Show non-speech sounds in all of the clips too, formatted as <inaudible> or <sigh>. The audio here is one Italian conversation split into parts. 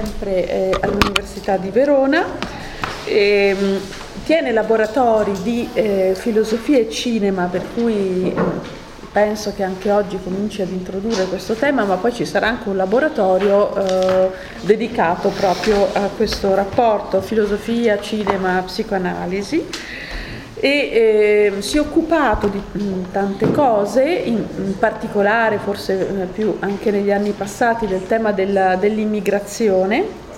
sempre eh, all'Università di Verona. E, ehm, tiene laboratori di eh, filosofia e cinema, per cui eh, penso che anche oggi cominci ad introdurre questo tema, ma poi ci sarà anche un laboratorio eh, dedicato proprio a questo rapporto filosofia, cinema, psicoanalisi e eh, si è occupato di mh, tante cose, in, in particolare forse eh, più anche negli anni passati del tema della, dell'immigrazione.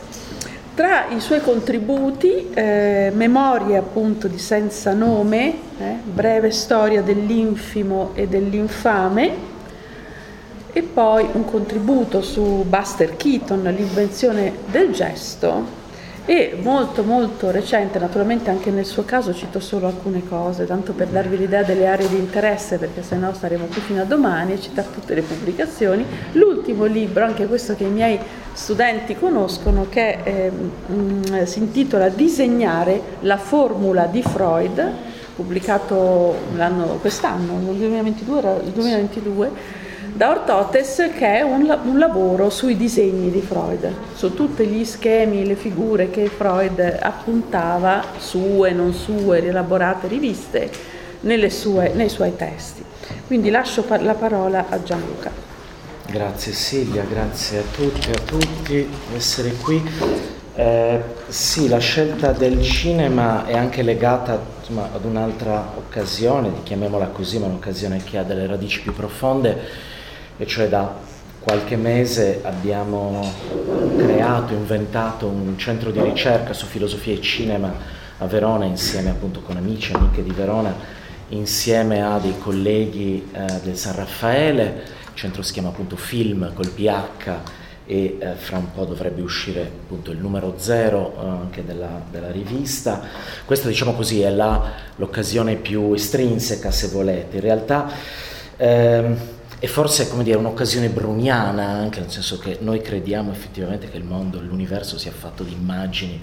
Tra i suoi contributi, eh, Memorie appunto di senza nome, eh, breve storia dell'infimo e dell'infame, e poi un contributo su Buster Keaton, l'invenzione del gesto, e molto molto recente, naturalmente anche nel suo caso cito solo alcune cose, tanto per darvi l'idea delle aree di interesse, perché sennò staremo qui fino a domani citare tutte le pubblicazioni. L'ultimo libro, anche questo che i miei studenti conoscono, che eh, mh, si intitola Disegnare la formula di Freud, pubblicato quest'anno, nel 2022, 2022 da Ortotes che è un, un, lavoro sui disegni di Freud, su tutti gli schemi, le figure che Freud appuntava, sue, non sue, rielaborate, riviste, sue, nei suoi testi. Quindi lascio la parola a Gianluca. Grazie Silvia, grazie a tutti e a tutti di essere qui. Eh, sì, la scelta del cinema è anche legata insomma, ad un'altra occasione, chiamiamola così, ma un'occasione che ha delle radici più profonde e cioè da qualche mese abbiamo creato, inventato un centro di ricerca su filosofia e cinema a Verona insieme appunto con amici e amiche di Verona, insieme a dei colleghi eh, del San Raffaele, il centro si chiama appunto Film col PH e eh, fra un po' dovrebbe uscire appunto il numero zero eh, anche della, della, rivista. Questa diciamo così è la, l'occasione più estrinseca se volete. In realtà ehm, e forse come dire, un'occasione bruniana anche, nel senso che noi crediamo effettivamente che il mondo, l'universo sia fatto di immagini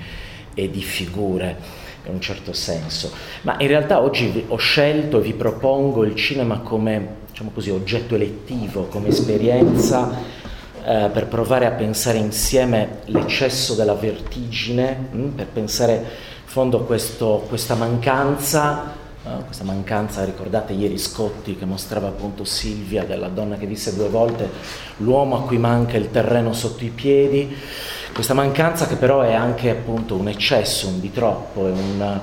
e di figure in un certo senso. Ma in realtà oggi ho scelto e vi propongo il cinema come diciamo così, oggetto elettivo, come esperienza eh, per provare a pensare insieme l'eccesso della vertigine, mh, mm, per pensare in fondo questo, questa mancanza questa mancanza, ricordate ieri Scotti che mostrava appunto Silvia, della donna che disse due volte l'uomo a cui manca il terreno sotto i piedi, questa mancanza che però è anche appunto un eccesso, un di troppo, è un,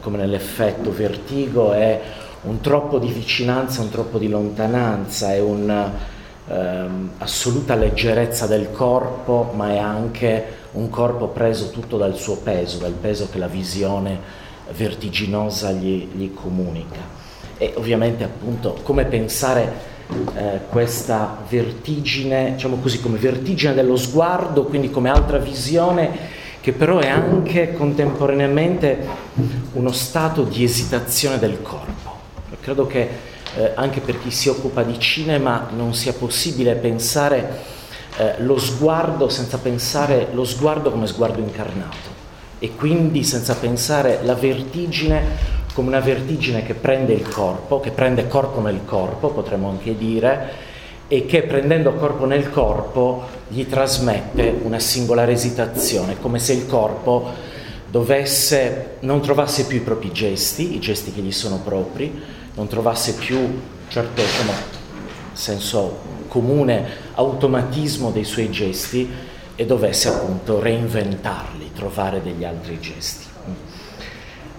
come nell'effetto vertigo, è un troppo di vicinanza, un troppo di lontananza, è un'assoluta ehm, leggerezza del corpo, ma è anche un corpo preso tutto dal suo peso, dal peso che la visione vertiginosa gli, gli comunica. E ovviamente appunto come pensare eh, questa vertigine, diciamo così, come vertigine dello sguardo, quindi come altra visione che però è anche contemporaneamente uno stato di esitazione del corpo. Credo che eh, anche per chi si occupa di cinema non sia possibile pensare eh, lo sguardo senza pensare lo sguardo come sguardo incarnato e quindi senza pensare la vertigine come una vertigine che prende il corpo, che prende corpo nel corpo, potremmo anche dire, e che prendendo corpo nel corpo gli trasmette una singolare esitazione, come se il corpo dovesse, non trovasse più i propri gesti, i gesti che gli sono propri, non trovasse più, certo, diciamo, senso comune, automatismo dei suoi gesti, e dovesse appunto reinventarli, trovare degli altri gesti.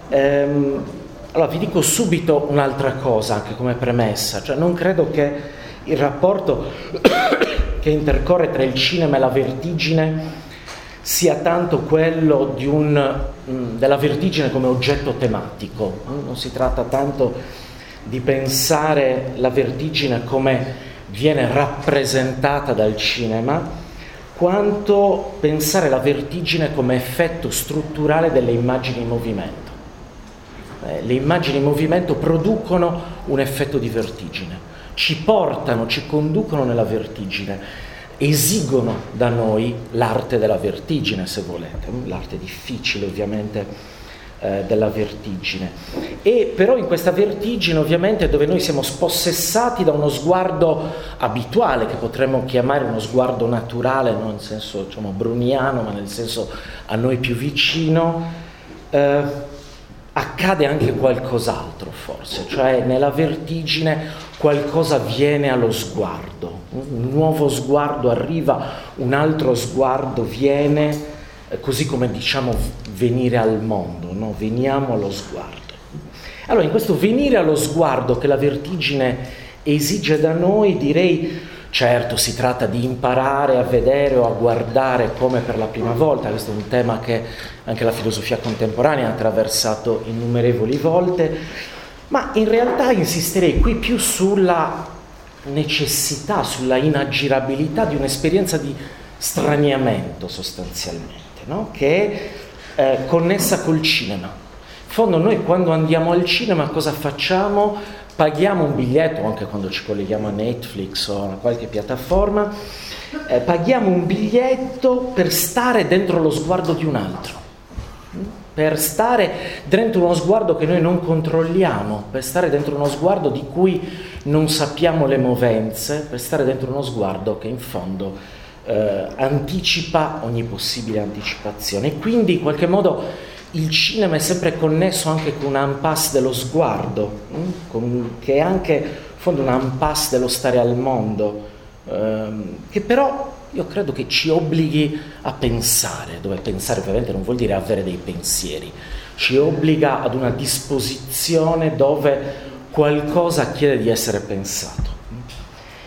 Ehm, allora vi dico subito un'altra cosa anche come premessa, cioè non credo che il rapporto <coughs> che intercorre tra il cinema e la vertigine sia tanto quello un, mm, della vertigine come oggetto tematico, non si tratta tanto di pensare la vertigine come viene rappresentata dal cinema, quanto pensare la vertigine come effetto strutturale delle immagini in movimento. Eh, le immagini in movimento producono un effetto di vertigine, ci portano, ci conducono nella vertigine, esigono da noi l'arte della vertigine, se volete, l'arte difficile ovviamente eh, della vertigine. E però in questa vertigine ovviamente dove noi siamo spossessati da uno sguardo abituale, che potremmo chiamare uno sguardo naturale, non nel senso diciamo, bruniano, ma nel senso a noi più vicino, eh, accade anche qualcos'altro forse, cioè nella vertigine qualcosa viene allo sguardo, un nuovo sguardo arriva, un altro sguardo viene eh, così come diciamo venire al mondo, no? veniamo allo sguardo. Allora, in questo venire allo sguardo che la vertigine esige da noi, direi, certo, si tratta di imparare a vedere o a guardare come per la prima volta, questo è un tema che anche la filosofia contemporanea ha attraversato innumerevoli volte, ma in realtà insisterei qui più sulla necessità, sulla inaggirabilità di un'esperienza di straniamento sostanzialmente no? che è eh, connessa col cinema. In fondo noi quando andiamo al cinema cosa facciamo? Paghiamo un biglietto, anche quando ci colleghiamo a Netflix o a qualche piattaforma, eh, paghiamo un biglietto per stare dentro lo sguardo di un altro per stare dentro uno sguardo che noi non controlliamo, per stare dentro uno sguardo di cui non sappiamo le movenze, per stare dentro uno sguardo che in fondo eh, anticipa ogni possibile anticipazione e quindi in qualche modo il cinema è sempre connesso anche con un impasse dello sguardo, hm? con, che è anche in fondo un impasse dello stare al mondo, ehm, che però io credo che ci obblighi a pensare, dove pensare ovviamente non vuol dire avere dei pensieri, ci obbliga ad una disposizione dove qualcosa chiede di essere pensato.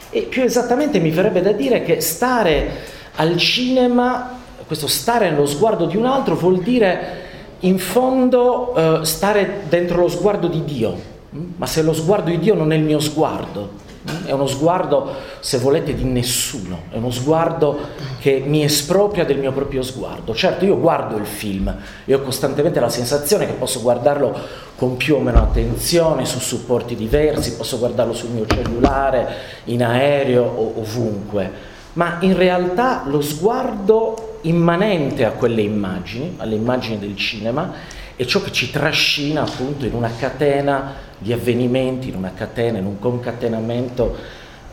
E più esattamente mi verrebbe da dire che stare al cinema, questo stare nello sguardo di un altro, vuol dire in fondo eh, stare dentro lo sguardo di Dio. Mm? Ma se lo sguardo di Dio non è il mio sguardo, è uno sguardo, se volete, di nessuno, è uno sguardo che mi espropria del mio proprio sguardo. Certo, io guardo il film. E ho costantemente la sensazione che posso guardarlo con più o meno attenzione, su supporti diversi, posso guardarlo sul mio cellulare, in aereo o ovunque, ma in realtà lo sguardo immanente a quelle immagini, alle immagini del cinema, è ciò che ci trascina appunto in una catena di avvenimenti, in una catena, in un concatenamento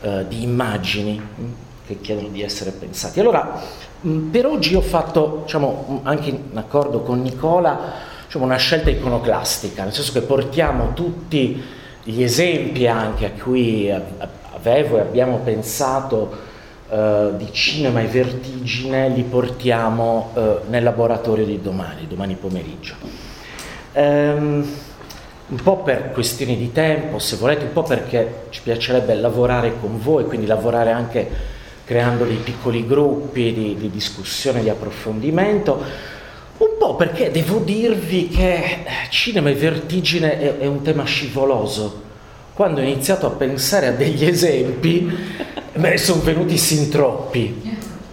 eh, di immagini mm, che chiedono di essere pensati. Allora, mm, per oggi ho fatto, diciamo, anche in accordo con Nicola, diciamo, una scelta iconoclastica, nel senso che portiamo tutti gli esempi anche a cui avevo e abbiamo pensato Uh, di cinema e vertigine li portiamo uh, nel laboratorio di domani, domani pomeriggio. Um, un po' per questioni di tempo, se volete, un po' perché ci piacerebbe lavorare con voi, quindi lavorare anche creando dei piccoli gruppi di, di discussione, di approfondimento, un po' perché devo dirvi che eh, cinema e vertigine è, è un tema scivoloso. Quando ho iniziato a pensare a degli esempi, me ne sono venuti sin troppi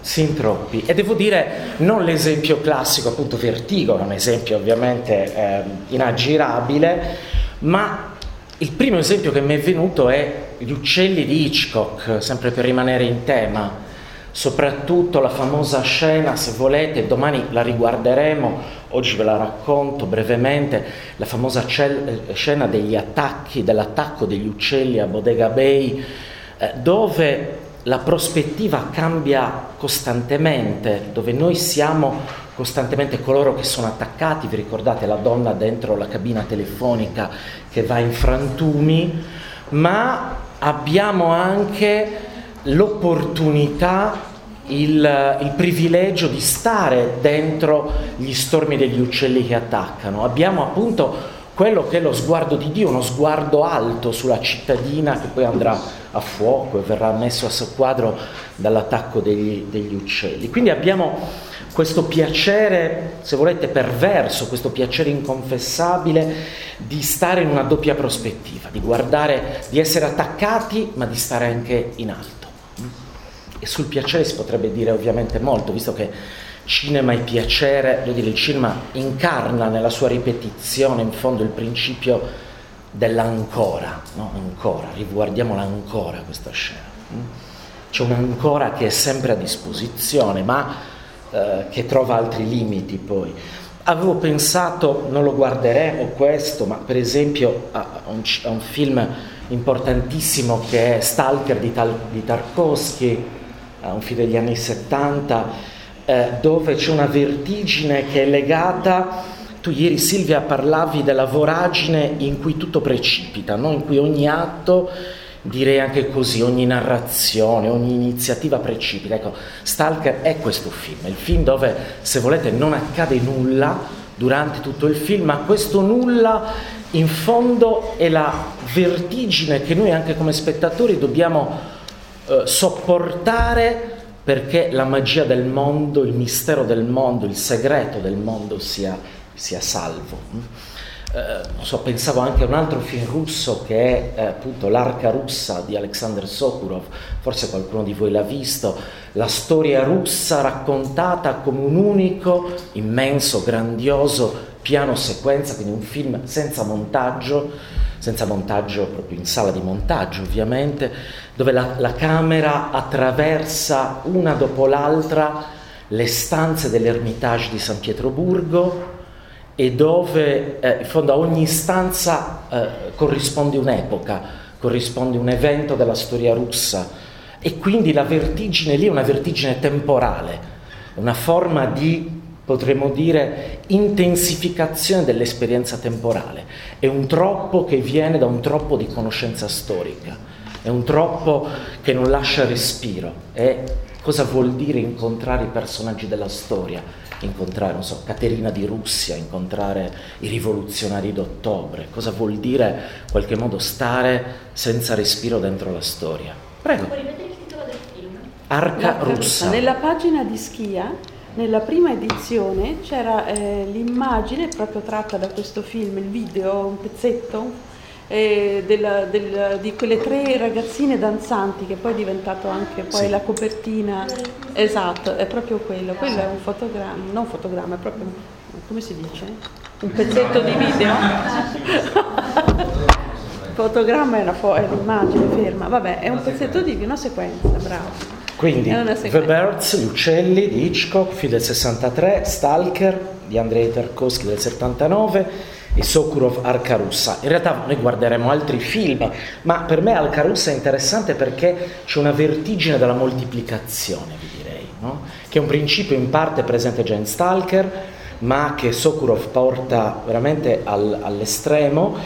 sin troppi. E devo dire, non l'esempio classico, appunto Vertigo, un esempio ovviamente eh, inaggirabile, ma il primo esempio che mi è venuto è Gli uccelli di Hitchcock, sempre per rimanere in tema. Soprattutto la famosa scena, se volete, domani la riguarderemo, oggi ve la racconto brevemente, la famosa cel- scena degli attacchi, dell'attacco degli uccelli a Bodega Bay, eh, dove la prospettiva cambia costantemente, dove noi siamo costantemente coloro che sono attaccati, vi ricordate la donna dentro la cabina telefonica che va in frantumi, ma abbiamo anche l'opportunità, il, il, privilegio di stare dentro gli stormi degli uccelli che attaccano. Abbiamo appunto quello che è lo sguardo di Dio, uno sguardo alto sulla cittadina che poi andrà a fuoco e verrà messo a soqquadro dall'attacco degli, degli uccelli. Quindi abbiamo questo piacere, se volete, perverso, questo piacere inconfessabile di stare in una doppia prospettiva, di guardare, di essere attaccati, ma di stare anche in alto. E sul piacere si potrebbe dire ovviamente molto, visto che cinema e piacere, voglio dire, il cinema incarna nella sua ripetizione in fondo il principio dell'ancora, no? ancora, riguardiamola ancora questa scena. Mm? C'è un'ancora che è sempre a disposizione, ma eh, che trova altri limiti poi. avevo pensato, non lo guarderemo questo, ma per esempio a un, a un film importantissimo che è Stalker di, Tal, di Tarkovsky, un film degli anni 70, eh, dove c'è una vertigine che è legata tu ieri Silvia parlavi della voragine in cui tutto precipita, no? in cui ogni atto, direi anche così, ogni narrazione, ogni iniziativa precipita. Ecco, Stalker è questo film, il film dove, se volete, non accade nulla durante tutto il film, ma questo nulla in fondo è la vertigine che noi anche come spettatori dobbiamo eh, sopportare perché la magia del mondo, il mistero del mondo, il segreto del mondo sia sia salvo. Eh, so, pensavo anche a un altro film russo che è eh, appunto L'arca russa di Alexander Sokurov, forse qualcuno di voi l'ha visto, la storia russa raccontata come un unico, immenso, grandioso piano sequenza, quindi un film senza montaggio, senza montaggio proprio in sala di montaggio ovviamente, dove la, la camera attraversa una dopo l'altra le stanze dell'Ermitage di San Pietroburgo, e dove eh, in fondo a ogni istanza eh, corrisponde un'epoca, corrisponde un evento della storia russa. E quindi la vertigine lì è una vertigine temporale, una forma di, potremmo dire, intensificazione dell'esperienza temporale, è un troppo che viene da un troppo di conoscenza storica, è un troppo che non lascia respiro, è cosa vuol dire incontrare i personaggi della storia, incontrare, non so, Caterina di Russia, incontrare i rivoluzionari d'ottobre, cosa vuol dire in qualche modo stare senza respiro dentro la storia. Prego. Puoi ripetere il titolo del film? Arca russa. russa. Nella pagina di Schia, nella prima edizione, c'era eh, l'immagine proprio tratta da questo film, il video, un pezzetto, eh, della, del, di quelle tre ragazzine danzanti che poi è diventato anche poi sì. la copertina. Esatto, è proprio quello. Quello è un fotogramma, non un fotogramma, è proprio, come si dice? Un pezzetto di video. <laughs> fotogramma è, fo- è l'immagine ferma, vabbè, è un pezzetto di video, una sequenza, bravo. Quindi The Birds, Gli uccelli di Hitchcock, film del 63, Stalker di Andrei Tarkovsky del 79, e Sokurov Arcarussa. In realtà noi guarderemo altri film, ma per me Arcarussa è interessante perché c'è una vertigine della moltiplicazione, vi direi, no? che è un principio in parte presente già in Stalker, ma che Sokurov porta veramente al, all'estremo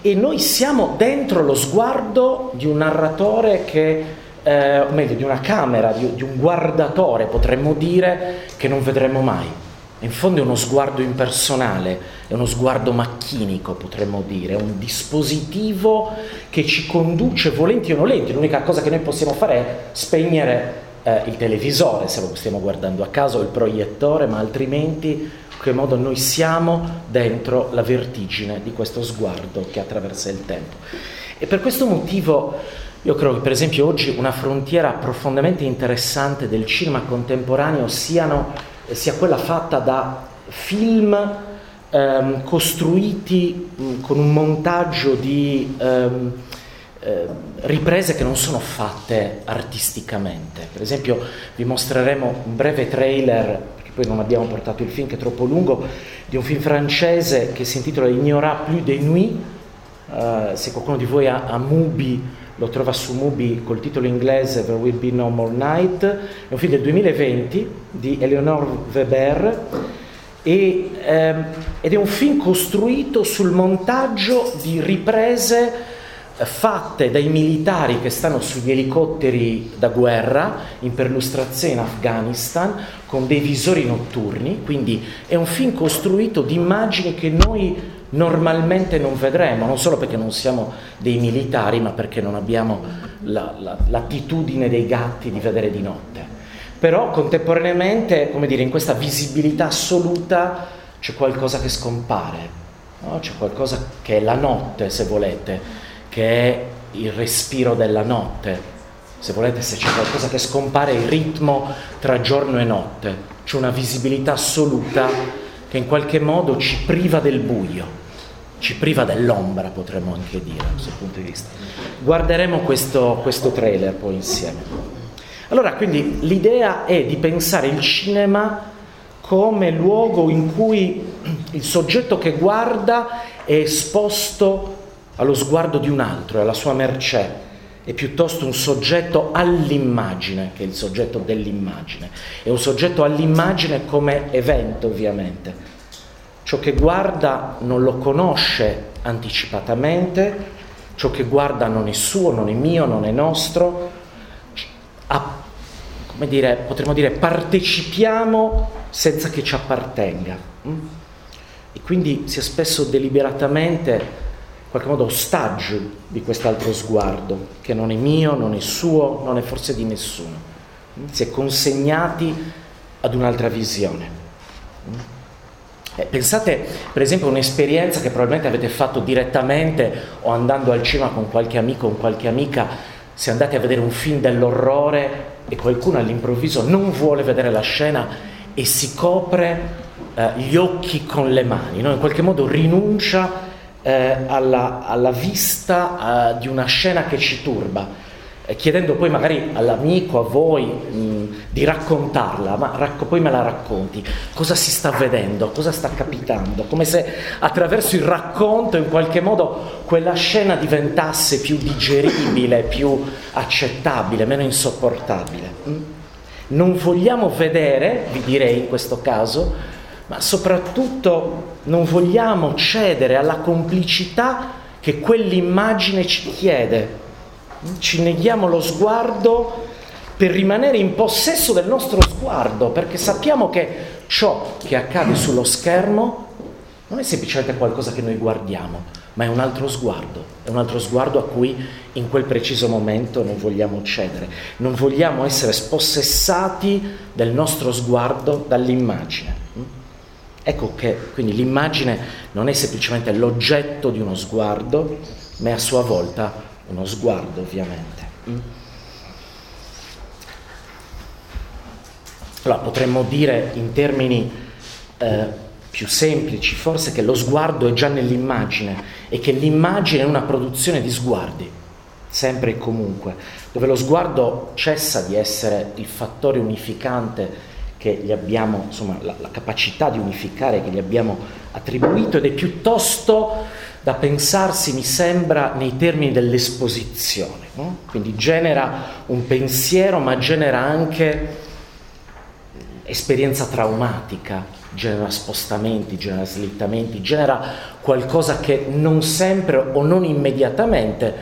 e noi siamo dentro lo sguardo di un narratore che eh, o meglio di una camera, di, di un guardatore potremmo dire che non vedremo mai in fondo è uno sguardo impersonale, è uno sguardo macchinico, potremmo dire, è un dispositivo che ci conduce volenti o nolenti. L'unica cosa che noi possiamo fare è spegnere eh, il televisore, se lo stiamo guardando a caso, il proiettore, ma altrimenti in che modo noi siamo dentro la vertigine di questo sguardo che attraversa il tempo. E per questo motivo io credo che per esempio oggi una frontiera profondamente interessante del cinema contemporaneo siano sia quella fatta da film ehm, costruiti mh, con un montaggio di ehm, eh, riprese che non sono fatte artisticamente. Per esempio vi mostreremo un breve trailer, perché poi non abbiamo portato il film che è troppo lungo, di un film francese che si intitola Ignora plus de nuit. Uh, se qualcuno di voi ha, ha Mubi lo trova su Mubi col titolo inglese There Will Be No More Night, è un film del 2020 di Eleonore Weber e, ehm, ed è un film costruito sul montaggio di riprese eh, fatte dai militari che stanno sugli elicotteri da guerra in perlustrazione in Afghanistan con dei visori notturni, quindi è un film costruito di immagini che noi normalmente non vedremo, non solo perché non siamo dei militari, ma perché non abbiamo la, la, l'attitudine dei gatti di vedere di notte. Però contemporaneamente, come dire, in questa visibilità assoluta c'è qualcosa che scompare, no? c'è qualcosa che è la notte, se volete, che è il respiro della notte. Se volete, se c'è qualcosa che scompare, il ritmo tra giorno e notte. C'è una visibilità assoluta che in qualche modo ci priva del buio ci priva dell'ombra, potremmo anche dire, da questo punto di vista. Guarderemo questo, questo trailer poi insieme. Allora, quindi l'idea è di pensare il cinema come luogo in cui il soggetto che guarda è esposto allo sguardo di un altro, alla sua mercé, è piuttosto un soggetto all'immagine che il soggetto dell'immagine. È un soggetto all'immagine come evento, ovviamente. Ciò che guarda non lo conosce anticipatamente, ciò che guarda non è suo, non è mio, non è nostro. A, come dire, potremmo dire, partecipiamo senza che ci appartenga. Mm? E quindi si è spesso deliberatamente in qualche modo ostaggio di quest'altro sguardo, che non è mio, non è suo, non è forse di nessuno. Si è consegnati ad un'altra visione. Eh, pensate per esempio a un'esperienza che probabilmente avete fatto direttamente o andando al cinema con qualche amico o qualche amica, se andate a vedere un film dell'orrore e qualcuno all'improvviso non vuole vedere la scena e si copre eh, gli occhi con le mani, no? in qualche modo rinuncia eh, alla, alla, vista eh, di una scena che ci turba, eh, chiedendo poi magari all'amico, a voi, mh, di raccontarla, ma racco, poi me la racconti, cosa si sta vedendo, cosa sta capitando, come se attraverso il racconto in qualche modo quella scena diventasse più digeribile, più accettabile, meno insopportabile. Non vogliamo vedere, vi direi in questo caso, ma soprattutto non vogliamo cedere alla complicità che quell'immagine ci chiede. Ci neghiamo lo sguardo per rimanere in possesso del nostro sguardo, perché sappiamo che ciò che accade sullo schermo non è semplicemente qualcosa che noi guardiamo, ma è un altro sguardo, è un altro sguardo a cui in quel preciso momento non vogliamo cedere, non vogliamo essere spossessati del nostro sguardo dall'immagine. Ecco che quindi l'immagine non è semplicemente l'oggetto di uno sguardo, ma è a sua volta uno sguardo ovviamente. Allora potremmo dire in termini eh, più semplici forse che lo sguardo è già nell'immagine e che l'immagine è una produzione di sguardi, sempre e comunque, dove lo sguardo cessa di essere il fattore unificante che gli abbiamo, insomma, la, la, capacità di unificare che gli abbiamo attribuito ed è piuttosto da pensarsi, mi sembra, nei termini dell'esposizione. No? Quindi genera un pensiero, ma genera anche esperienza traumatica, genera spostamenti, genera slittamenti, genera qualcosa che non sempre o non immediatamente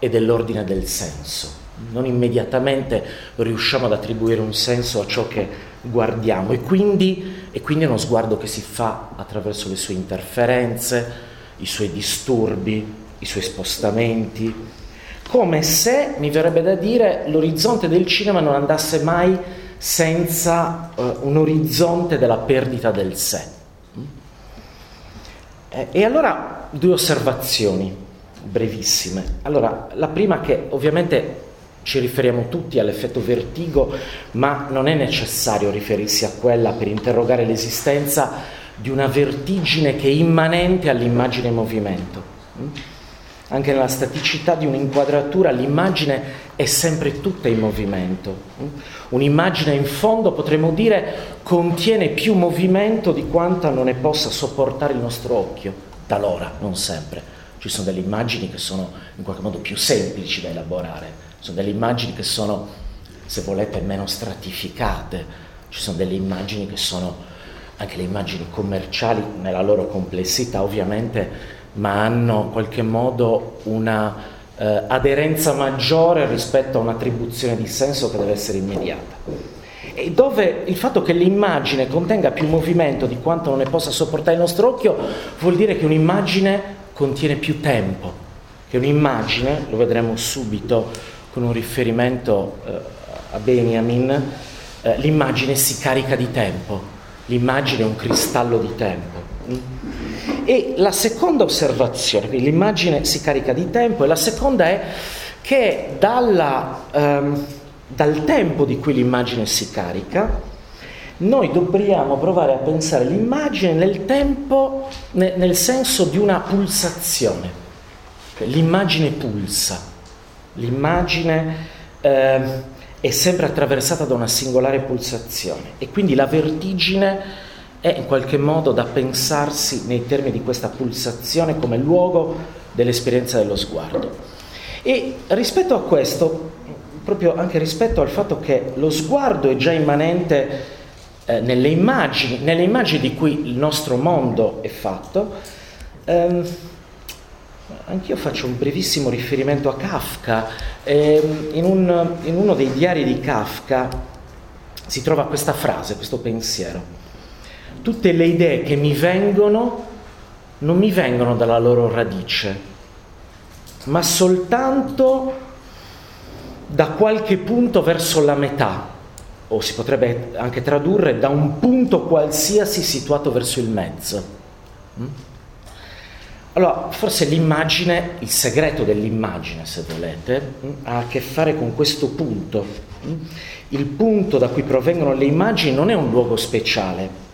è dell'ordine del senso. Non immediatamente riusciamo ad attribuire un senso a ciò che guardiamo e quindi, e quindi, è uno sguardo che si fa attraverso le sue interferenze, i suoi disturbi, i suoi spostamenti, come se, mi verrebbe da dire, l'orizzonte del cinema non andasse mai senza uh, un orizzonte della perdita del sé. Eh, e allora due osservazioni brevissime. Allora, la prima che ovviamente ci riferiamo tutti all'effetto vertigo, ma non è necessario riferirsi a quella per interrogare l'esistenza di una vertigine che è immanente all'immagine in movimento. Mm? Anche nella staticità di un'inquadratura l'immagine è sempre tutta in movimento. Mm? Un'immagine in fondo, potremmo dire, contiene più movimento di quanta non ne possa sopportare il nostro occhio, talora, non sempre. Ci sono delle immagini che sono in qualche modo più semplici da elaborare, sono delle immagini che sono, se volete, meno stratificate, ci sono delle immagini che sono anche le immagini commerciali nella loro complessità ovviamente, ma hanno in qualche modo una eh, aderenza maggiore rispetto a un'attribuzione di senso che deve essere immediata. E dove il fatto che l'immagine contenga più movimento di quanto non ne possa sopportare il nostro occhio vuol dire che un'immagine contiene più tempo, che un'immagine, lo vedremo subito, con un riferimento eh, a Benjamin, eh, l'immagine si carica di tempo, l'immagine è un cristallo di tempo. E la seconda osservazione, quindi l'immagine si carica di tempo, e la seconda è che dalla, ehm, dal tempo di cui l'immagine si carica, noi dobbiamo provare a pensare l'immagine nel tempo, nel, nel senso di una pulsazione. L'immagine pulsa l'immagine eh, è sempre attraversata da una singolare pulsazione e quindi la vertigine è in qualche modo da pensarsi nei termini di questa pulsazione come luogo dell'esperienza dello sguardo. E rispetto a questo, proprio anche rispetto al fatto che lo sguardo è già immanente eh, nelle, immagini, nelle immagini di cui il nostro mondo è fatto, ehm, anch'io faccio un brevissimo riferimento a Kafka. Eh, in, un, in uno dei diari di Kafka si trova questa frase, questo pensiero. Tutte le idee che mi vengono non mi vengono dalla loro radice, ma soltanto da qualche punto verso la metà, o si potrebbe anche tradurre da un punto qualsiasi situato verso il mezzo. Mm? Allora, forse l'immagine, il segreto dell'immagine, se volete, mm, ha a che fare con questo punto. Mm? Il punto da cui provengono le immagini non è un luogo speciale,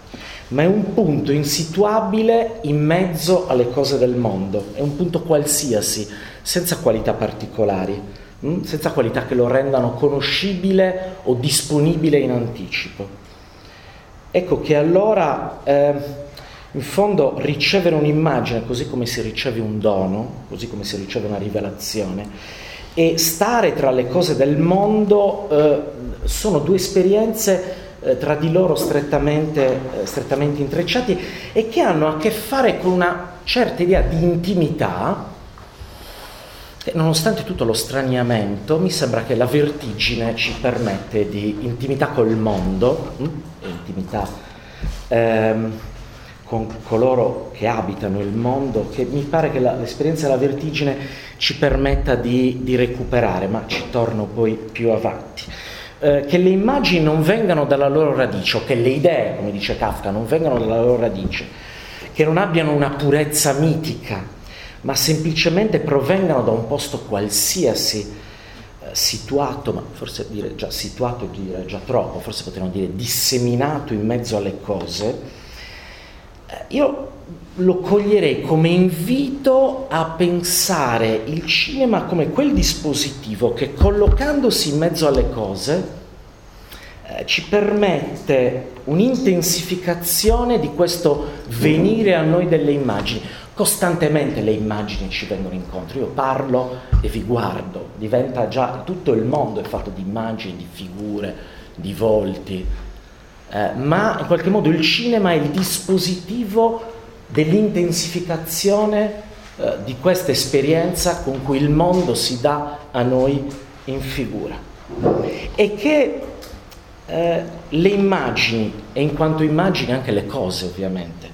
ma è un punto insituabile in mezzo alle cose del mondo, è un punto qualsiasi, senza qualità particolari, hm? senza qualità che lo rendano conoscibile o disponibile in anticipo. Ecco che allora, eh, in fondo, ricevere un'immagine, così come si riceve un dono, così come si riceve una rivelazione, e stare tra le cose del mondo eh, sono due esperienze eh, tra di loro strettamente, eh, strettamente intrecciati e che hanno a che fare con una certa idea di intimità che nonostante tutto lo straniamento mi sembra che la vertigine ci permette di intimità col mondo, hm? intimità ehm, con coloro che abitano il mondo, che mi pare che la, l'esperienza della vertigine ci permetta di, di recuperare, ma ci torno poi più avanti. Eh, che le immagini non vengano dalla loro radice, o che le idee, come dice Kafka, non vengano dalla loro radice, che non abbiano una purezza mitica, ma semplicemente provengano da un posto qualsiasi eh, situato, ma forse dire già situato è dire già troppo, forse potremmo dire disseminato in mezzo alle cose, io lo coglierei come invito a pensare il cinema come quel dispositivo che collocandosi in mezzo alle cose eh, ci permette un'intensificazione di questo venire a noi delle immagini. Costantemente le immagini ci vengono incontro, io parlo e vi guardo, diventa già tutto il mondo è fatto di immagini, di figure, di volti, eh, ma in qualche modo il cinema è il dispositivo dell'intensificazione eh, di questa esperienza con cui il mondo si dà a noi in figura. E che eh, le immagini, e in quanto immagini anche le cose ovviamente,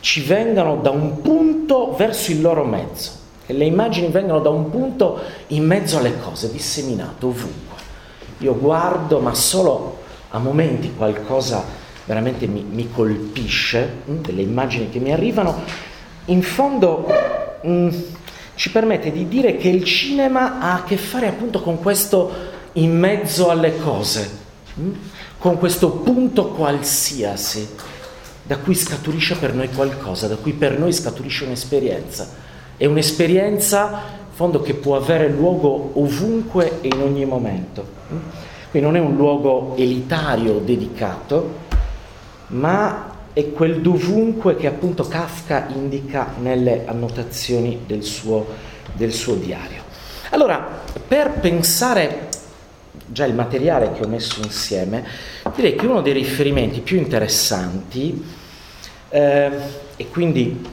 ci vengano da un punto verso il loro mezzo, che le immagini vengano da un punto in mezzo alle cose, disseminato ovunque. Io guardo, ma solo a momenti qualcosa veramente mi, mi colpisce, mm, delle immagini che mi arrivano, in fondo mh, mm, ci permette di dire che il cinema ha a che fare appunto con questo in mezzo alle cose, mh, mm, con questo punto qualsiasi da cui scaturisce per noi qualcosa, da cui per noi scaturisce un'esperienza. È un'esperienza, in fondo, che può avere luogo ovunque e in ogni momento. Quindi non è un luogo elitario dedicato, ma è quel dovunque che appunto Kafka indica nelle annotazioni del suo, del suo diario. Allora, per pensare già il materiale che ho messo insieme, direi che uno dei riferimenti più interessanti eh, e quindi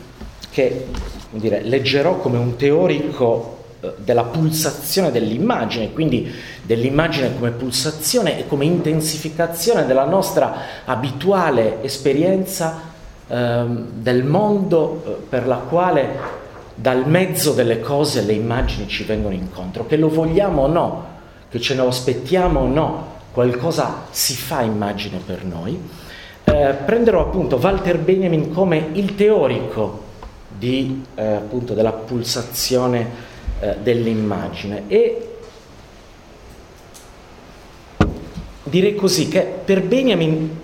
che dire, leggerò come un teorico eh, della pulsazione dell'immagine, quindi dell'immagine come pulsazione e come intensificazione della nostra abituale esperienza eh, del mondo eh, per la quale dal mezzo delle cose le immagini ci vengono incontro, che lo vogliamo o no, che ce lo aspettiamo o no, qualcosa si fa immagine per noi. Eh, prenderò appunto Walter Benjamin come il teorico di, eh, appunto, della pulsazione eh, dell'immagine e direi così che per Benjamin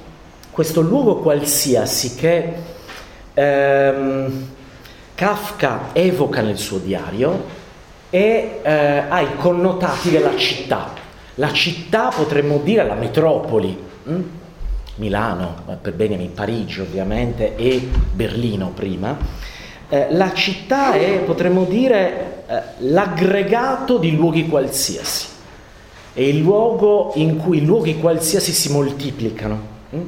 questo luogo qualsiasi che ehm, Kafka evoca nel suo diario e eh, ha i connotati della città. La città potremmo dire la metropoli, hm? Milano, per Benjamin Parigi ovviamente e Berlino prima, eh, la città è, potremmo dire, eh, l'aggregato di luoghi qualsiasi, è il luogo in cui luoghi qualsiasi si moltiplicano. Hm?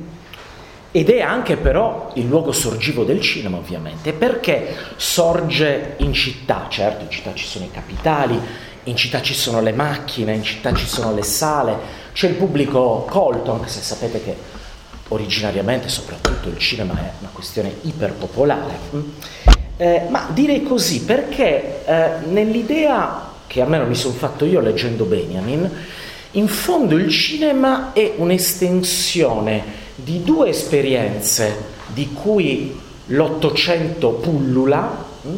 Ed è anche però il luogo sorgivo del cinema, ovviamente. Perché sorge in città? Certo, in città ci sono i capitali, in città ci sono le macchine, in città ci sono le sale, c'è il pubblico colto, anche se sapete che originariamente soprattutto il cinema è una questione iperpopolare. Mm? Eh, ma direi così perché eh, nell'idea che almeno mi sono fatto io leggendo Benjamin, in fondo il cinema è un'estensione di due esperienze di cui l'Ottocento pullula mh, mm?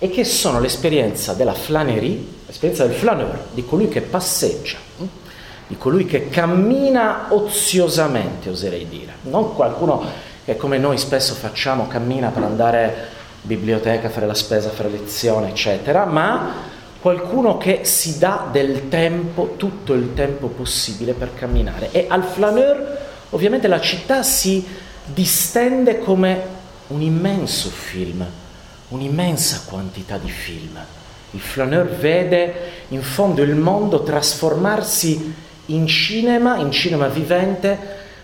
e che sono l'esperienza della flânerie, l'esperienza del flaneur, di colui che passeggia, mh? Mm? di colui che cammina oziosamente, oserei dire, non qualcuno che come noi spesso facciamo cammina per andare in biblioteca, fare la spesa, fare lezione, eccetera, ma qualcuno che si dà del tempo, tutto il tempo possibile per camminare. E al flaneur ovviamente la città si distende come un immenso film, un'immensa quantità di film. Il flaneur vede in fondo il mondo trasformarsi in cinema, in cinema vivente,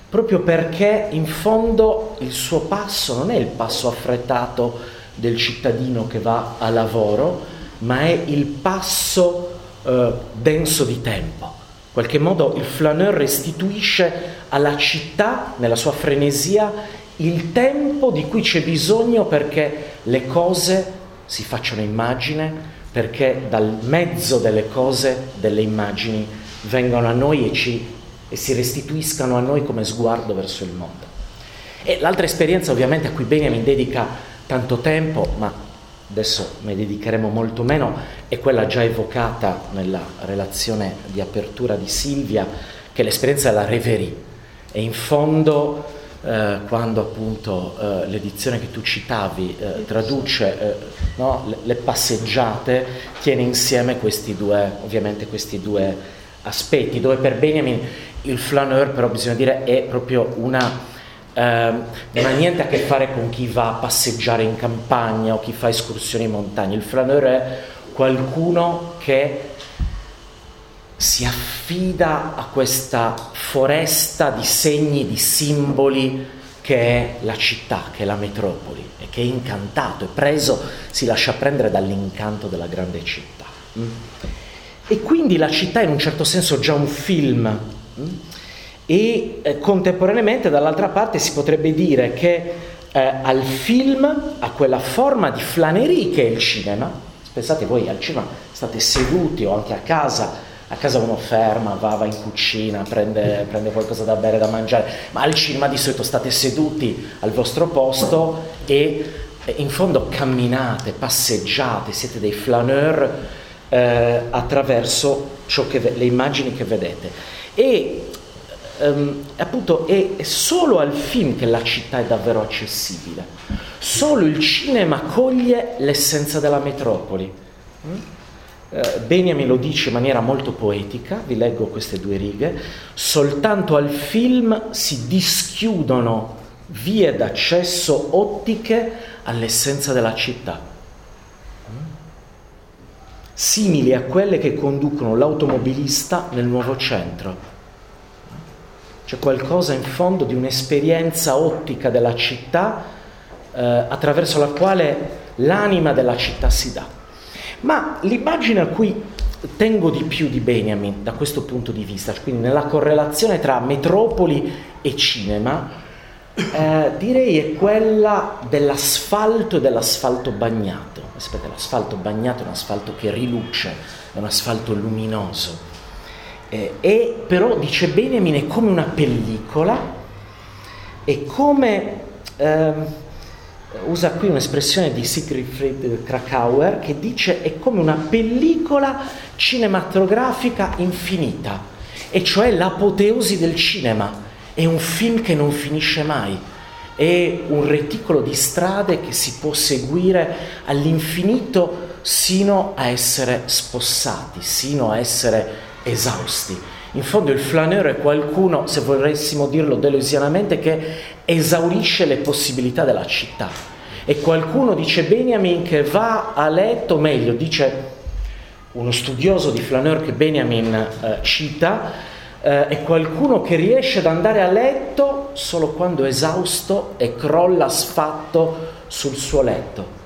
proprio perché in fondo il suo passo non è il passo affrettato del cittadino che va a lavoro, ma è il passo eh, denso di tempo. In qualche modo il flaneur restituisce alla città, nella sua frenesia, il tempo di cui c'è bisogno perché le cose si facciano immagine, perché dal mezzo delle cose, delle immagini, vengano a noi e, ci, e si restituiscano a noi come sguardo verso il mondo. E l'altra esperienza ovviamente a cui Benjamin dedica tanto tempo, ma adesso ne dedicheremo molto meno, è quella già evocata nella relazione di apertura di Silvia, che è l'esperienza della reverie. E in fondo, eh, quando appunto eh, l'edizione che tu citavi eh, traduce eh, no, le, le, passeggiate, tiene insieme questi due, ovviamente questi due aspetti, dove per Benjamin il flaneur però bisogna dire è proprio una... Eh, non ha niente a che fare con chi va a passeggiare in campagna o chi fa escursioni in montagna, il flaneur è qualcuno che si affida a questa foresta di segni, di simboli che è la città, che è la metropoli e che è incantato, è preso, si lascia prendere dall'incanto della grande città. Mm? E quindi la città è in un certo senso già un film. E eh, contemporaneamente dall'altra parte si potrebbe dire che eh, al film, a quella forma di flanerie che è il cinema, pensate voi al cinema state seduti o anche a casa, a casa uno ferma, va, va in cucina, prende, prende qualcosa da bere, da mangiare, ma al cinema di solito state seduti al vostro posto e in fondo camminate, passeggiate, siete dei flaneur eh, attraverso che, le immagini che vedete. E ehm, appunto è, solo al film che la città è davvero accessibile. Solo il cinema coglie l'essenza della metropoli. Mm? Eh, Benjamin lo dice in maniera molto poetica, vi leggo queste due righe, soltanto al film si dischiudono vie d'accesso ottiche all'essenza della città simili a quelle che conducono l'automobilista nel nuovo centro. C'è qualcosa in fondo di un'esperienza ottica della città eh, attraverso la quale l'anima della città si dà. Ma l'immagine a cui tengo di più di Benjamin da questo punto di vista, quindi nella correlazione tra metropoli e cinema, eh, direi è quella dell'asfalto e dell'asfalto bagnato. Aspetta, l'asfalto bagnato è un asfalto che riluce, è un asfalto luminoso. Eh, e però, dice Benjamin, è come una pellicola, è come... Eh, usa qui un'espressione di Siegfried Krakauer che dice è come una pellicola cinematografica infinita, e cioè l'apoteosi del cinema. È un film che non finisce mai, è un reticolo di strade che si può seguire all'infinito sino a essere spossati, sino a essere esausti. In fondo il flaneur è qualcuno, se volessimo dirlo deleuzianamente, che esaurisce le possibilità della città. È qualcuno, dice Benjamin, che va a letto, meglio, dice uno studioso di flaneur che Benjamin eh, cita, eh, è qualcuno che riesce ad andare a letto solo quando è esausto e crolla sfatto sul suo letto.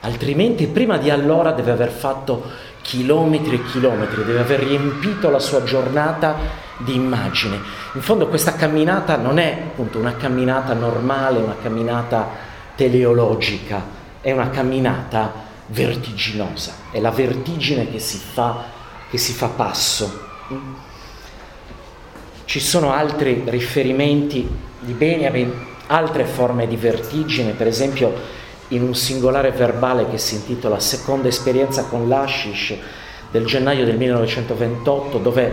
Altrimenti prima di allora deve aver fatto chilometri e chilometri, deve aver riempito la sua giornata di immagini. In fondo questa camminata non è appunto una camminata normale, una camminata teleologica, è una camminata vertiginosa, è la vertigine che si fa, che si fa passo. Ci sono altri riferimenti di Benjamin, altre forme di vertigine, per esempio in un singolare verbale che si intitola Seconda esperienza con l'Ashish del gennaio del 1928, dove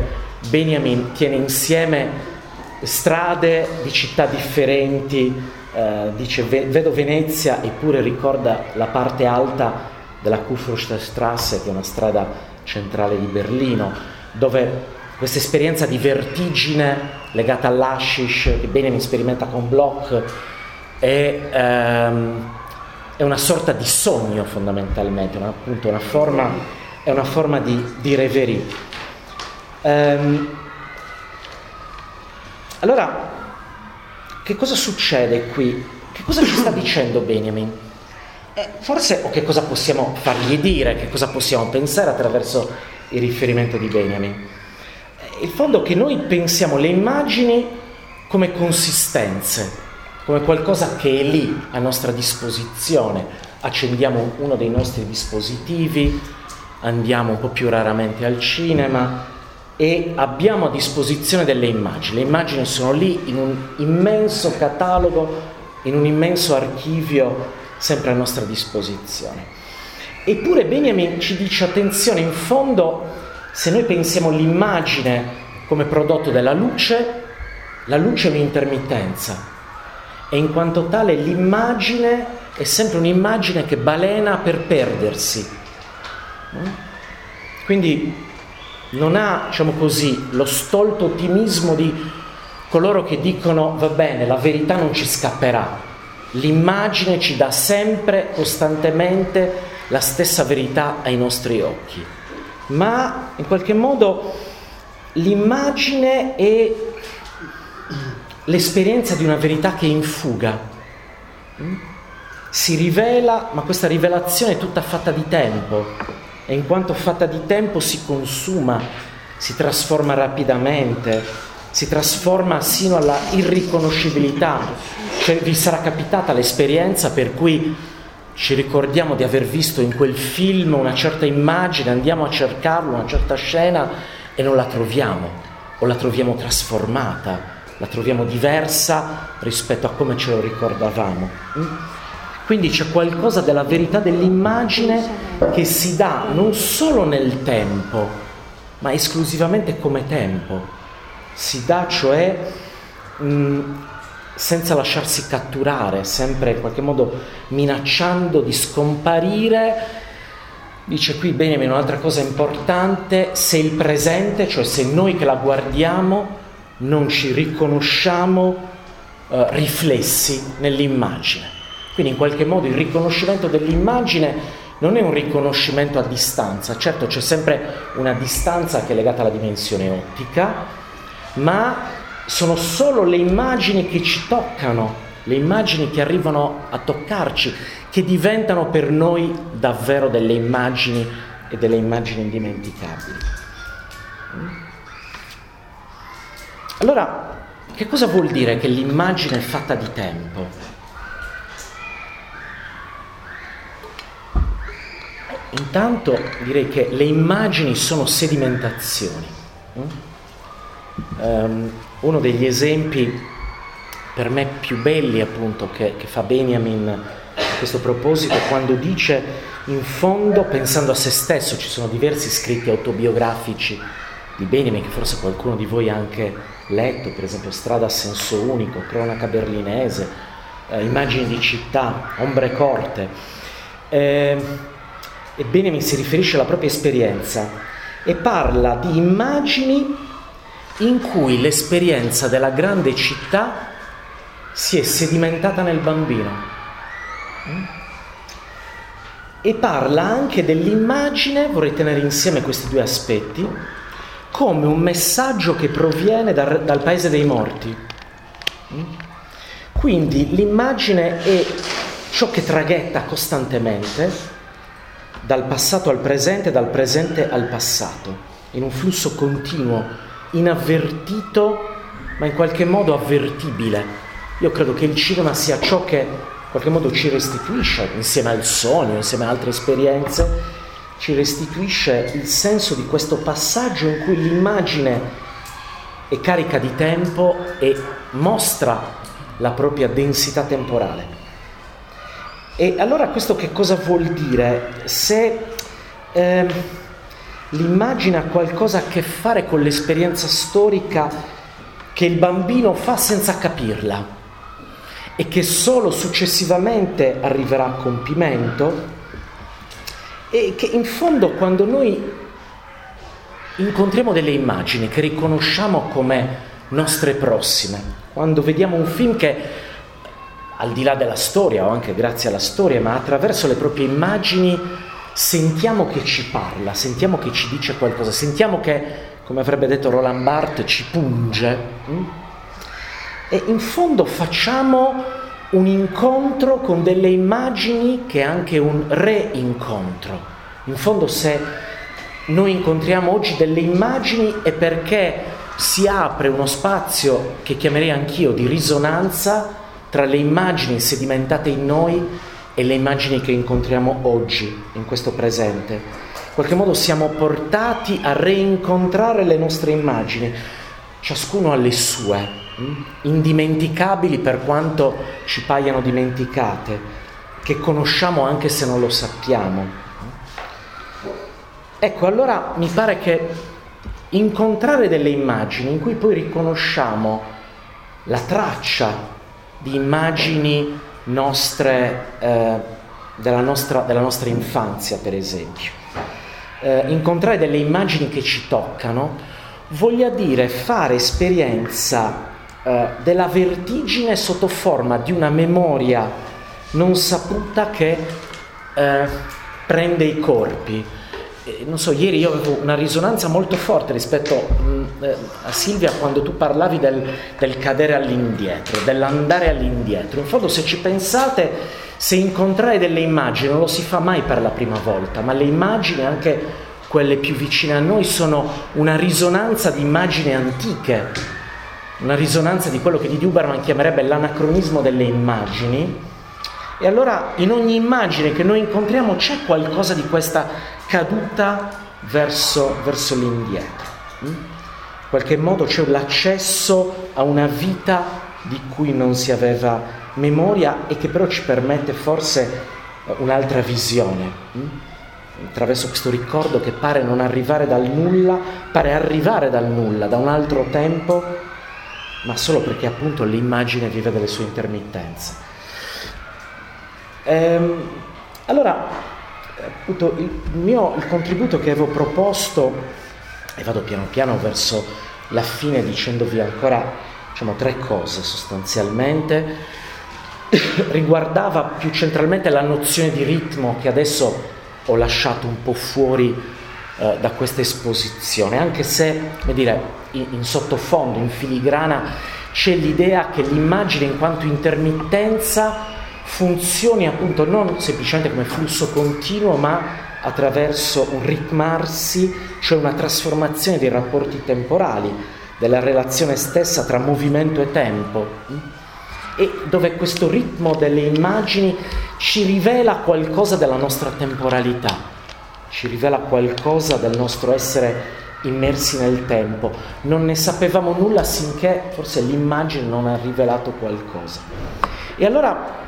Benjamin tiene insieme strade di città differenti, eh, dice vedo Venezia eppure ricorda la parte alta della Kurfürstenstrasse, che è una strada centrale di Berlino, dove questa esperienza di vertigine legata all'Ashish che Benjamin sperimenta con Bloch è... Ehm, è una sorta di sogno fondamentalmente, una, appunto una forma, è una forma di, di reverie. Ehm, allora, che cosa succede qui? Che cosa ci sta dicendo Benjamin? Eh, forse, o che cosa possiamo fargli dire, che cosa possiamo pensare attraverso il riferimento di Benjamin? Eh, il fondo è che noi pensiamo le immagini come consistenze, come qualcosa che è lì a nostra disposizione. Accendiamo uno dei nostri dispositivi, andiamo un po' più raramente al cinema e abbiamo a disposizione delle immagini. Le immagini sono lì in un immenso catalogo, in un immenso archivio sempre a nostra disposizione. Eppure Benjamin ci dice attenzione, in fondo se noi pensiamo all'immagine come prodotto della luce, la luce è un'intermittenza, e in quanto tale l'immagine è sempre un'immagine che balena per perdersi. Quindi non ha, diciamo così, lo stolto ottimismo di coloro che dicono va bene, la verità non ci scapperà. L'immagine ci dà sempre, costantemente, la stessa verità ai nostri occhi. Ma in qualche modo l'immagine è l'esperienza di una verità che è in fuga. Mm? Si rivela, ma questa rivelazione è tutta fatta di tempo e in quanto fatta di tempo si consuma, si trasforma rapidamente, si trasforma sino alla irriconoscibilità. Cioè, vi sarà capitata l'esperienza per cui ci ricordiamo di aver visto in quel film una certa immagine, andiamo a cercarlo, una certa scena e non la troviamo o la troviamo trasformata la troviamo diversa rispetto a come ce lo ricordavamo. Mm? Quindi c'è qualcosa della verità dell'immagine che si dà non solo nel tempo, ma esclusivamente come tempo. Si dà cioè mh, mm, senza lasciarsi catturare, sempre in qualche modo minacciando di scomparire. Dice qui Benjamin un'altra cosa importante, se il presente, cioè se noi che la guardiamo, non ci riconosciamo eh, riflessi nell'immagine. Quindi in qualche modo il riconoscimento dell'immagine non è un riconoscimento a distanza, certo c'è sempre una distanza che è legata alla dimensione ottica, ma sono solo le immagini che ci toccano, le immagini che arrivano a toccarci, che diventano per noi davvero delle immagini e delle immagini indimenticabili. Allora, che cosa vuol dire che l'immagine è fatta di tempo? Intanto direi che le immagini sono sedimentazioni. Um, uno degli esempi per me più belli appunto che, che fa Benjamin a questo proposito è quando dice in fondo pensando a se stesso, ci sono diversi scritti autobiografici di Benjamin che forse qualcuno di voi ha anche letto, per esempio Strada a senso unico, Cronaca berlinese, eh, immagini di città, ombre corte. Eh, e Benjamin si riferisce alla propria esperienza e parla di immagini in cui l'esperienza della grande città si è sedimentata nel bambino. Mm? E parla anche dell'immagine, vorrei tenere insieme questi due aspetti, come un messaggio che proviene dal, dal paese dei morti. Mm? Quindi l'immagine è ciò che traghetta costantemente dal passato al presente, dal presente al passato, in un flusso continuo, inavvertito, ma in qualche modo avvertibile. Io credo che il cinema sia ciò che in qualche modo ci restituisce, insieme al sogno, insieme a altre esperienze, ci restituisce il senso di questo passaggio in cui l'immagine è carica di tempo e mostra la propria densità temporale. E allora questo che cosa vuol dire? Se eh, l'immagine ha qualcosa a che fare con l'esperienza storica che il bambino fa senza capirla e che solo successivamente arriverà a compimento e che in fondo quando noi incontriamo delle immagini che riconosciamo come nostre prossime, quando vediamo un film che al di là della storia o anche grazie alla storia, ma attraverso le proprie immagini sentiamo che ci parla, sentiamo che ci dice qualcosa, sentiamo che, come avrebbe detto Roland Barthes, ci punge. Mm? E in fondo facciamo un incontro con delle immagini che è anche un reincontro. In fondo se noi incontriamo oggi delle immagini è perché si apre uno spazio che chiamerei anch'io di risonanza tra le immagini sedimentate in noi e le immagini che incontriamo oggi, in questo presente. In qualche modo siamo portati a reincontrare le nostre immagini, ciascuno ha le sue? Indimenticabili per quanto ci paiano dimenticate, che conosciamo anche se non lo sappiamo. Ecco, allora mi pare che incontrare delle immagini in cui poi riconosciamo la traccia di immagini nostre, eh, della, nostra, della, nostra, infanzia, per esempio. Eh, incontrare delle immagini che ci toccano voglia dire fare esperienza eh, della vertigine sotto forma di una memoria non saputa che eh, prende i corpi non so, ieri io avevo una risonanza molto forte rispetto mh, mm, eh, a Silvia quando tu parlavi del, del, cadere all'indietro, dell'andare all'indietro. In fondo se ci pensate, se incontrare delle immagini non lo si fa mai per la prima volta, ma le immagini, anche quelle più vicine a noi, sono una risonanza di immagini antiche, una risonanza di quello che Didi Huberman chiamerebbe l'anacronismo delle immagini. E allora in ogni immagine che noi incontriamo c'è qualcosa di questa caduta verso, verso l'indietro. Mm? In qualche modo c'è l'accesso a una vita di cui non si aveva memoria e che però ci permette forse eh, un'altra visione. Mm? Attraverso questo ricordo che pare non arrivare dal nulla, pare arrivare dal nulla, da un altro tempo, ma solo perché appunto l'immagine vive delle sue intermittenze. Ehm, allora, appunto il, mio, il contributo che avevo proposto, e vado piano piano verso la fine dicendovi ancora diciamo, tre cose sostanzialmente, <coughs> riguardava più centralmente la nozione di ritmo che adesso ho lasciato un po' fuori eh, da questa esposizione, anche se, come dire, in, in sottofondo, in filigrana, c'è l'idea che l'immagine in quanto intermittenza funzioni appunto non semplicemente come flusso continuo, ma attraverso un ritmarsi, cioè una trasformazione dei rapporti temporali, della relazione stessa tra movimento e tempo, e dove questo ritmo delle immagini ci rivela qualcosa della nostra temporalità, ci rivela qualcosa del nostro essere immersi nel tempo. Non ne sapevamo nulla sinché forse l'immagine non ha rivelato qualcosa. E allora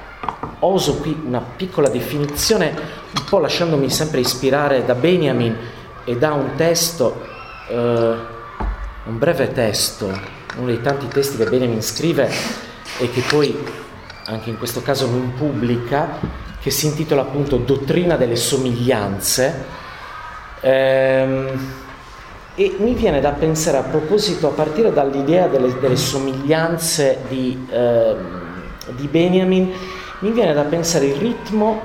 oso qui una piccola definizione, un po' lasciandomi sempre ispirare da Benjamin e da un testo, eh, un breve testo, uno dei tanti testi che Benjamin scrive e che poi anche in questo caso non pubblica, che si intitola appunto Dottrina delle somiglianze. Ehm, E mi viene da pensare a proposito, a partire dall'idea delle, delle somiglianze di, eh, di Benjamin, mi viene da pensare il ritmo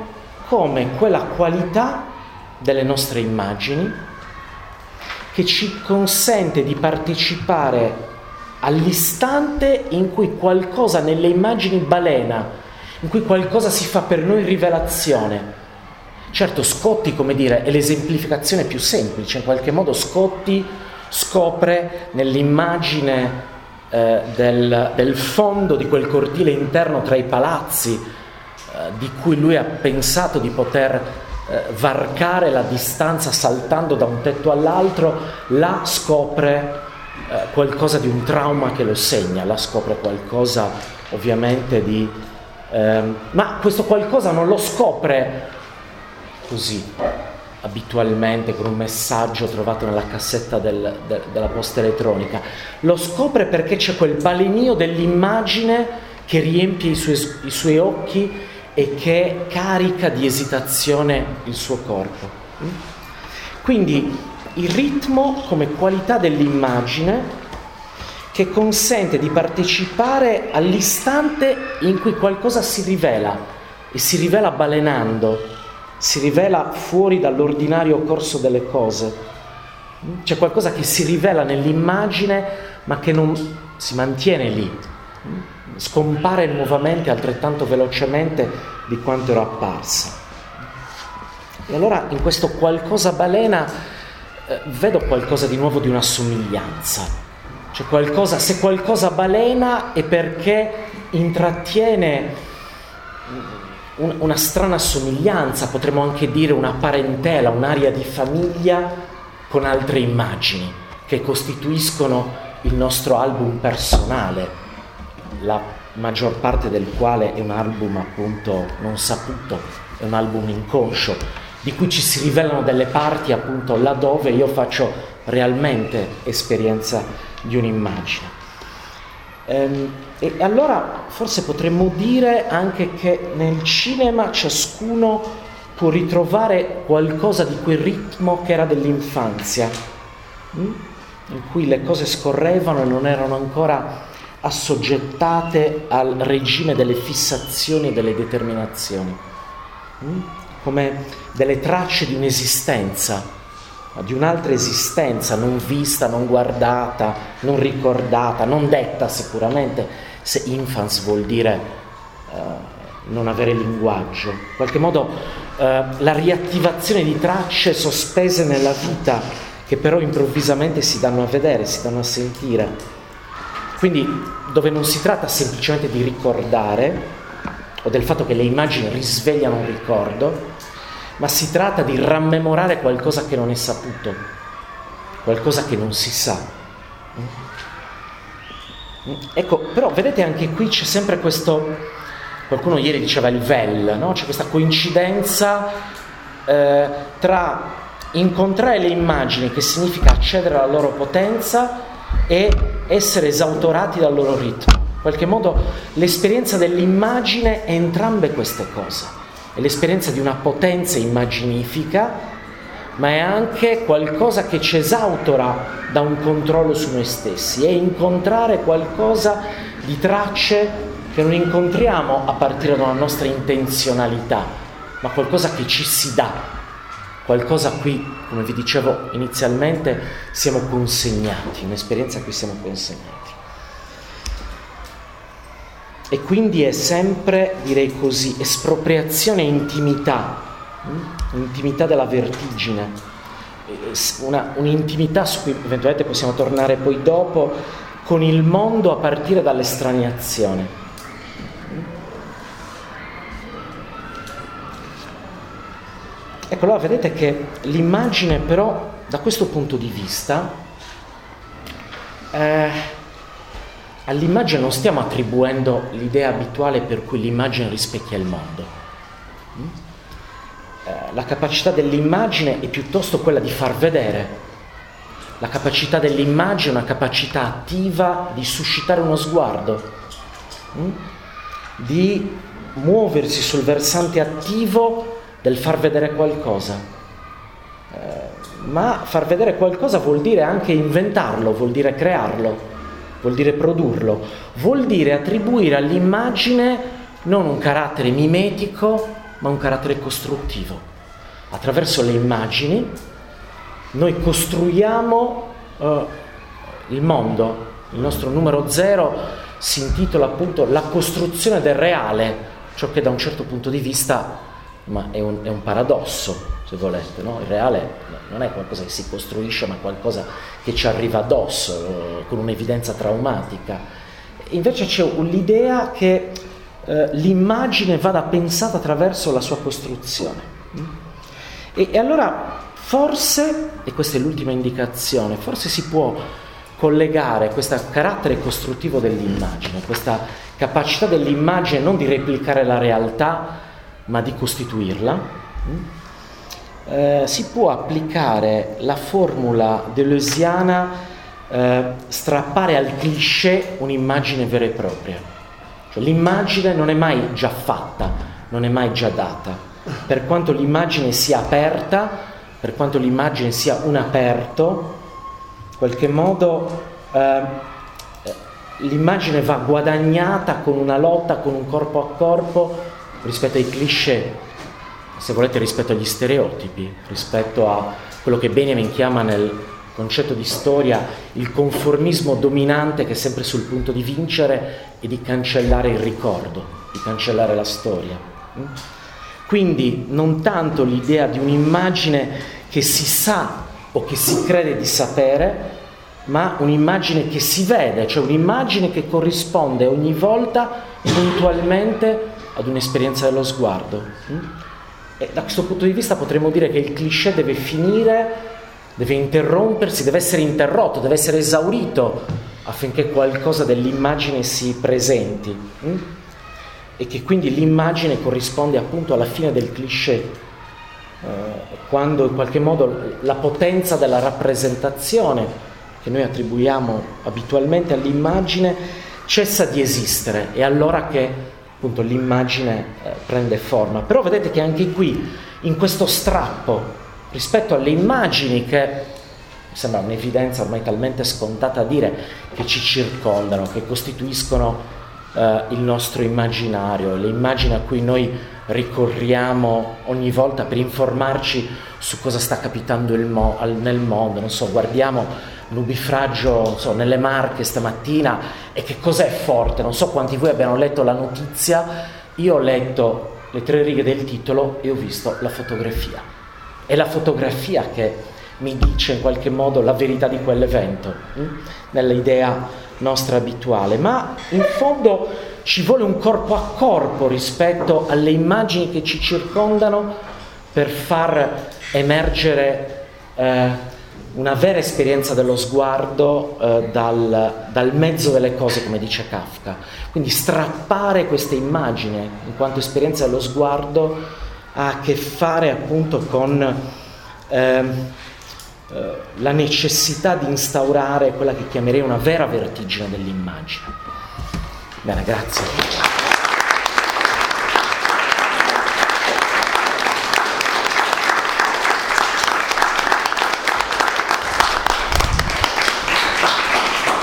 come quella qualità delle nostre immagini che ci consente di partecipare all'istante in cui qualcosa nelle immagini balena, in cui qualcosa si fa per noi rivelazione. Certo, Scotti, come dire, è l'esemplificazione più semplice, in qualche modo Scotti scopre nell'immagine eh, del, del, fondo di quel cortile interno tra i palazzi, eh, di cui lui ha pensato di poter eh, varcare la distanza saltando da un tetto all'altro, là scopre eh, qualcosa di un trauma che lo segna, là scopre qualcosa ovviamente di... Ehm, ma questo qualcosa non lo scopre così abitualmente con un messaggio trovato nella cassetta del, de, della posta elettronica, lo scopre perché c'è quel balenio dell'immagine che riempie i suoi, i suoi occhi e che carica di esitazione il suo corpo. Quindi il ritmo come qualità dell'immagine che consente di partecipare all'istante in cui qualcosa si rivela e si rivela balenando, si rivela fuori dall'ordinario corso delle cose. C'è qualcosa che si rivela nell'immagine ma che non si mantiene lì, scompare nuovamente altrettanto velocemente di quanto era apparsa. E allora in questo qualcosa balena eh, vedo qualcosa di nuovo di una somiglianza. Cioè qualcosa, se qualcosa balena è perché intrattiene un, una strana somiglianza, potremmo anche dire una parentela, un'area di famiglia con altre immagini che costituiscono il nostro album personale, la maggior parte del quale è un album appunto non saputo, è un album inconscio, di cui ci si rivelano delle parti appunto laddove io faccio realmente esperienza di un'immagine. Ehm, e allora forse potremmo dire anche che nel cinema ciascuno può ritrovare qualcosa di quel ritmo che era dell'infanzia, mm? in cui le cose scorrevano e non erano ancora assoggettate al regime delle fissazioni e delle determinazioni, mm? come delle tracce di un'esistenza di un'altra esistenza non vista, non guardata, non ricordata, non detta sicuramente, se infants vuol dire uh, non avere linguaggio. In qualche modo uh, la riattivazione di tracce sospese nella vita che però improvvisamente si danno a vedere, si danno a sentire. Quindi dove non si tratta semplicemente di ricordare o del fatto che le immagini risvegliano un ricordo, ma si tratta di rammemorare qualcosa che non è saputo, qualcosa che non si sa. Ecco, però vedete anche qui c'è sempre questo, qualcuno ieri diceva il vel, no? c'è questa coincidenza eh, tra incontrare le immagini, che significa accedere alla loro potenza, e essere esautorati dal loro ritmo. In qualche modo l'esperienza dell'immagine è entrambe queste cose è l'esperienza di una potenza immaginifica, ma è anche qualcosa che ci esautora da un controllo su noi stessi, è incontrare qualcosa di tracce che non incontriamo a partire da una nostra intenzionalità, ma qualcosa che ci si dà, qualcosa a cui, come vi dicevo inizialmente, siamo consegnati, un'esperienza a cui siamo consegnati. E quindi è sempre, direi così, espropriazione e intimità, mm? intimità della vertigine, una, un'intimità su cui eventualmente possiamo tornare poi dopo, con il mondo a partire dall'estraniazione. Ecco, allora vedete che l'immagine però, da questo punto di vista, eh, all'immagine non stiamo attribuendo l'idea abituale per cui l'immagine rispecchia il mondo. Mm? Eh, la capacità dell'immagine è piuttosto quella di far vedere. La capacità dell'immagine è una capacità attiva di suscitare uno sguardo, mm? di muoversi sul versante attivo del far vedere qualcosa. Eh, ma far vedere qualcosa vuol dire anche inventarlo, vuol dire crearlo, vuol dire produrlo, vuol dire attribuire all'immagine non un carattere mimetico, ma un carattere costruttivo. Attraverso le immagini noi costruiamo uh, il mondo. Il nostro numero zero si intitola appunto La costruzione del reale, ciò che da un certo punto di vista ma è un, è un paradosso, se volete. No? Il reale non è qualcosa che si costruisce, ma qualcosa che ci arriva addosso, eh, con un'evidenza traumatica. Invece c'è l'idea che eh, l'immagine vada pensata attraverso la sua costruzione. E, e allora forse, e questa è l'ultima indicazione, forse si può collegare questo carattere costruttivo dell'immagine, questa capacità dell'immagine non di replicare la realtà, ma di costituirla, eh, si può applicare la formula deleuziana eh, strappare al cliché un'immagine vera e propria. Cioè, l'immagine non è mai già fatta, non è mai già data. Per quanto l'immagine sia aperta, per quanto l'immagine sia un aperto, in qualche modo eh, l'immagine va guadagnata con una lotta, con un corpo a corpo rispetto ai cliché se volete, rispetto agli stereotipi, rispetto a quello che Benjamin chiama nel concetto di storia il conformismo dominante che è sempre sul punto di vincere e di cancellare il ricordo, di cancellare la storia. Quindi non tanto l'idea di un'immagine che si sa o che si crede di sapere, ma un'immagine che si vede, cioè un'immagine che corrisponde ogni volta puntualmente ad un'esperienza dello sguardo. E da questo punto di vista potremmo dire che il cliché deve finire, deve interrompersi, deve essere interrotto, deve essere esaurito affinché qualcosa dell'immagine si presenti hm? e che quindi l'immagine corrisponde appunto alla fine del cliché, eh, quando in qualche modo la potenza della rappresentazione che noi attribuiamo abitualmente all'immagine cessa di esistere, è allora che appunto l'immagine eh, prende forma. Però vedete che anche qui, in questo strappo, rispetto alle immagini che mi sembra un'evidenza ormai talmente scontata a dire che ci circondano, che costituiscono eh, il nostro immaginario, le immagini a cui noi ricorriamo ogni volta per informarci su cosa sta capitando mo- nel mondo, non so, guardiamo nubifragio so, nelle Marche stamattina e che cos'è forte, non so quanti di voi abbiano letto la notizia, io ho letto le tre righe del titolo e ho visto la fotografia. È la fotografia che mi dice in qualche modo la verità di quell'evento, hm? nell'idea nostra abituale, ma in fondo ci vuole un corpo a corpo rispetto alle immagini che ci circondano per far emergere eh, una vera esperienza dello sguardo eh, dal, dal, mezzo delle cose, come dice Kafka. Quindi strappare questa immagine in quanto esperienza dello sguardo ha a che fare appunto con eh, eh, la necessità di instaurare quella che chiamerei una vera vertigine dell'immagine. Bene, grazie.